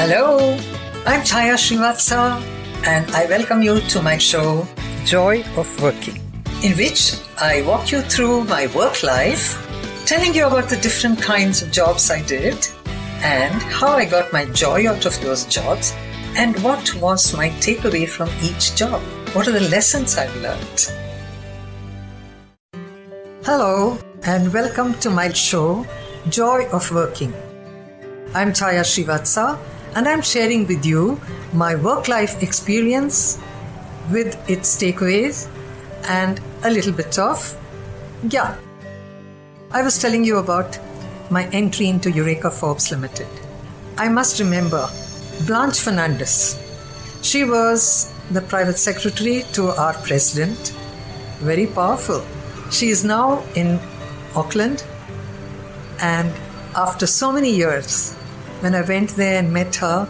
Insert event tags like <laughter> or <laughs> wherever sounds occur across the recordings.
Hello, I'm Chaya Srivatsa, and I welcome you to my show, Joy of Working, in which I walk you through my work life, telling you about the different kinds of jobs I did, and how I got my joy out of those jobs, and what was my takeaway from each job. What are the lessons I've learned? Hello, and welcome to my show, Joy of Working. I'm Chaya Srivatsa, and I'm sharing with you my work life experience with its takeaways and a little bit of, yeah. I was telling you about my entry into Eureka Forbes Limited. I must remember Blanche Fernandez. She was the private secretary to our president. Very powerful. She is now in Auckland, and after so many years, when I went there and met her,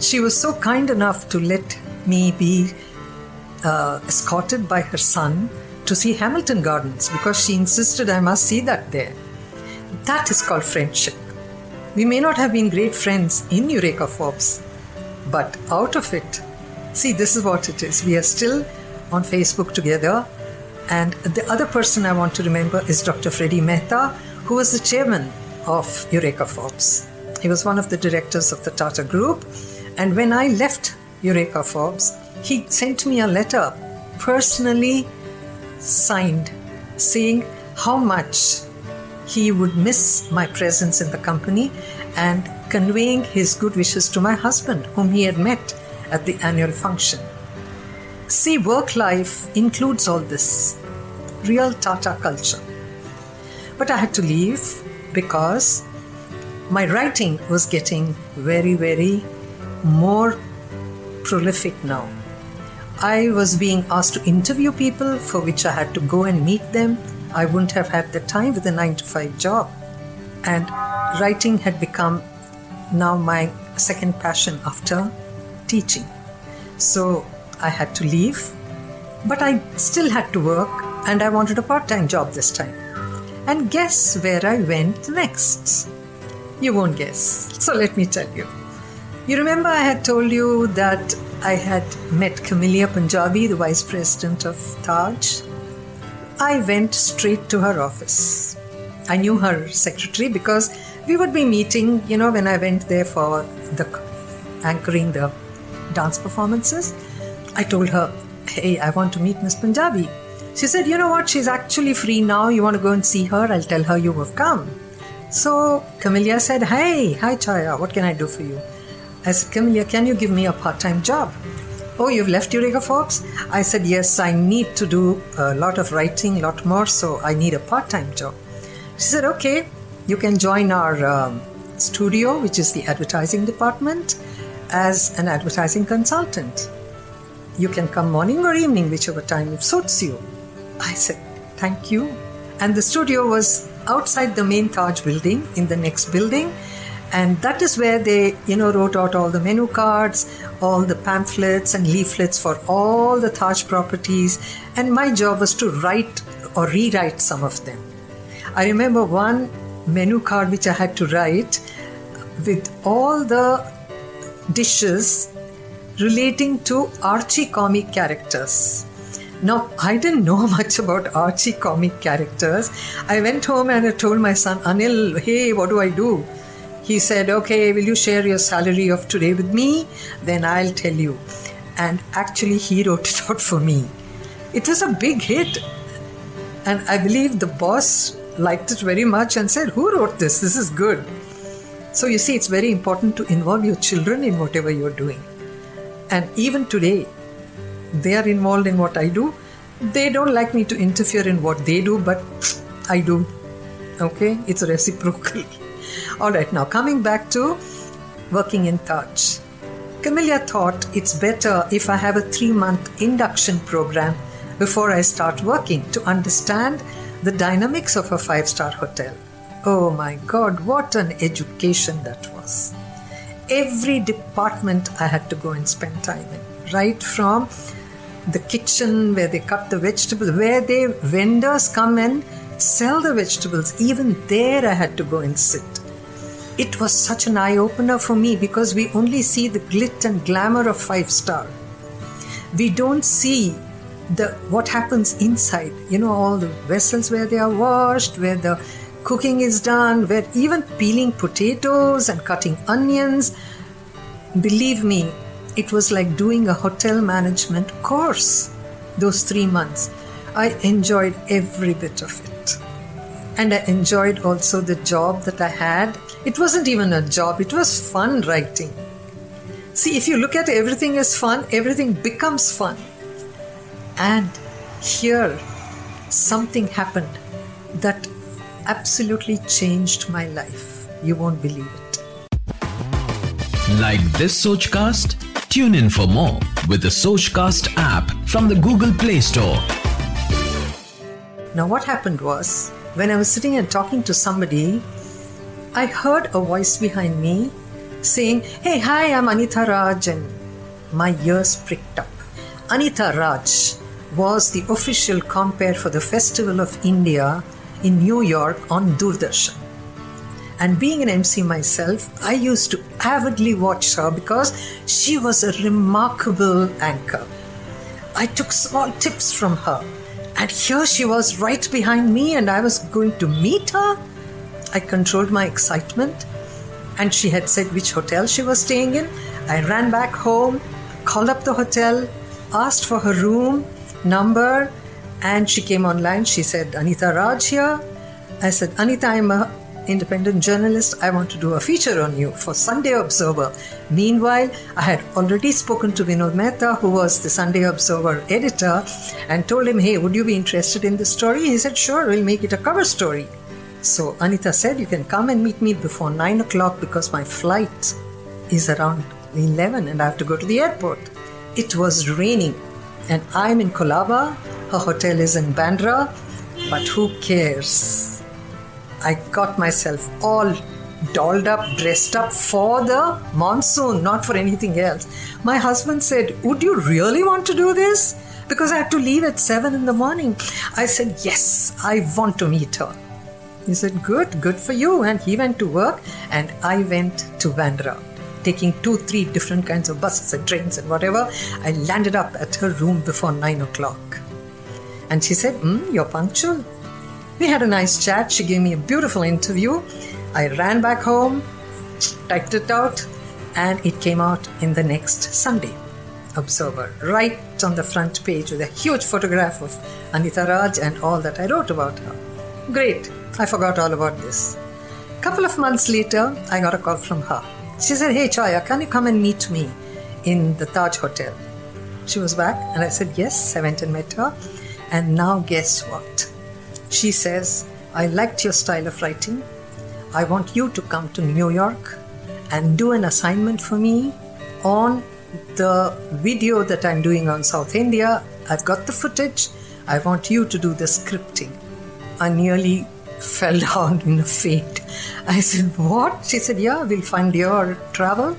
she was so kind enough to let me be uh, escorted by her son to see Hamilton Gardens because she insisted I must see that there. That is called friendship. We may not have been great friends in Eureka Forbes, but out of it, see, this is what it is. We are still on Facebook together. And the other person I want to remember is Dr. Freddie Mehta, who was the chairman of Eureka Forbes. He was one of the directors of the Tata Group. And when I left Eureka Forbes, he sent me a letter personally signed saying how much he would miss my presence in the company and conveying his good wishes to my husband, whom he had met at the annual function. See, work life includes all this real Tata culture. But I had to leave because my writing was getting very, very more prolific now. I was being asked to interview people for which I had to go and meet them. I wouldn't have had the time with a 9 to 5 job. And writing had become now my second passion after teaching. So I had to leave, but I still had to work and I wanted a part time job this time. And guess where I went next? You won't guess. So let me tell you. You remember I had told you that I had met Camellia Punjabi, the vice president of Taj? I went straight to her office. I knew her secretary because we would be meeting, you know, when I went there for the anchoring the dance performances. I told her, Hey, I want to meet Miss Punjabi. She said, You know what? She's actually free now. You want to go and see her? I'll tell her you have come. So Camellia said, Hey, hi Chaya, what can I do for you? I said, Camellia, can you give me a part time job? Oh, you've left Eureka Forbes? I said, Yes, I need to do a lot of writing, a lot more, so I need a part time job. She said, Okay, you can join our um, studio, which is the advertising department, as an advertising consultant. You can come morning or evening, whichever time it suits you. I said, Thank you. And the studio was outside the main Taj building in the next building. And that is where they, you know, wrote out all the menu cards, all the pamphlets and leaflets for all the Taj properties. And my job was to write or rewrite some of them. I remember one menu card which I had to write with all the dishes relating to Archie comic characters. Now, I didn't know <laughs> much about Archie comic characters. I went home and I told my son, Anil, hey, what do I do? He said, okay, will you share your salary of today with me? Then I'll tell you. And actually, he wrote it <laughs> out for me. It was a big hit. And I believe the boss liked it very much and said, Who wrote this? This is good. So you see, it's very important to involve your children in whatever you're doing. And even today, they are involved in what I do. They don't like me to interfere in what they do, but I do. Okay, it's reciprocal. <laughs> All right, now coming back to working in Taj. Camellia thought it's better if I have a three month induction program before I start working to understand the dynamics of a five star hotel. Oh my god, what an education that was! Every department I had to go and spend time in, right from the kitchen where they cut the vegetables, where they vendors come and sell the vegetables. Even there, I had to go and sit. it was such an eye opener for me because we only see the glit and glamour of five star. We don't see the what happens inside. You know, all the vessels where they are washed, where the cooking is done, where even peeling potatoes and cutting onions. Believe me, it was like doing a hotel management course those three months. I enjoyed every bit of it. And I enjoyed also the job that I had. It wasn't even a job, it was fun writing. See, if you look at everything as fun, everything becomes fun. And here, something happened that absolutely changed my life. You won't believe it. Like this Sochcast? Tune in for more with the Sochcast app from the Google Play Store. Now, what happened was, when I was sitting and talking to somebody, I heard a voice behind me saying, Hey, hi, I'm Anita Raj, and my ears pricked up. Anita Raj was the official compere for the Festival of India in New York on Doordarshan. And being an MC myself, I used to avidly watch her because she was a remarkable anchor. I took small tips from her, and here she was right behind me, and I was going to meet her. I controlled my excitement, and she had said which hotel she was staying in. I ran back home, called up the hotel, asked for her room number, and she came online. She said, Anita Raj here. I said, Anita, I'm a independent journalist. I want to do a feature on you for Sunday Observer. Meanwhile, I had already spoken to Vinod Mehta, who was the Sunday Observer editor, and told him, Hey, would you be interested in this story? He said, Sure, we'll make it a cover story. So Anita said, You can come and meet me before 9 o'clock because my flight is around 11 and I have to go to the airport. It was raining and I'm in Colaba. Her hotel is in Bandra, but who cares? I got myself all dolled up, dressed up for the monsoon, not for anything else. My husband said, Would you really want to do this? Because I had to leave at 7 in the morning. I said, Yes, I want to meet her. He said, Good, good for you. And he went to work, and I went to Bandra taking two, three different kinds of buses and trains and whatever. I landed up at her room before nine o'clock. And she said, mm, You're punctual. We had a nice chat. She gave me a beautiful interview. I ran back home, typed it out, and it came out in the next Sunday. Observer, right on the front page with a huge photograph of Anita Raj and all that I wrote about her. Great, I forgot all about this. A couple of months later, I got a call from her. She said, Hey, Chaya, can you come and meet me in the Taj Hotel? She was back, and I said, Yes. I went and met her. And now, guess what? She says, I liked your style of writing. I want you to come to New York and do an assignment for me on the video that I'm doing on South India. I've got the footage. I want you to do the scripting. I nearly <laughs> fell down in a faint. I said, What? She said, Yeah, we'll fund your travel.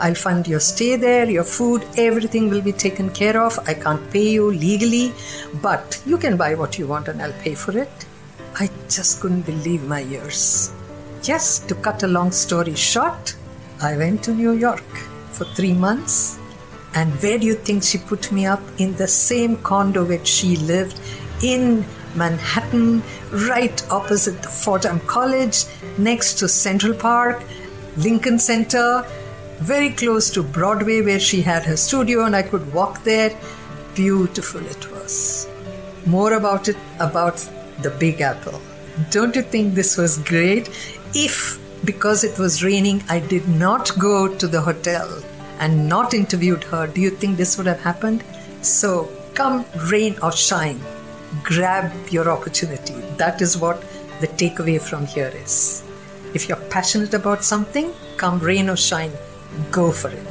I'll fund your stay there, your food, everything will be taken care of. I can't pay you legally, but you can buy what you want and I'll pay for it. I just couldn't believe my ears. Yes, to cut a long story short, I went to New York for three months. And where do you think she put me up? In the same condo where she lived in Manhattan, right opposite the Fordham College, next to Central Park, Lincoln Center, very close to Broadway where she had her studio, and I could walk there. Beautiful it was. More about it, about the Big Apple. Don't you think this was great? If, because it was raining, I did not go to the hotel and not interviewed her, do you think this would have happened? So, come rain or shine, grab your opportunity. That is what the takeaway from here is. If you're passionate about something, come rain or shine, go for it.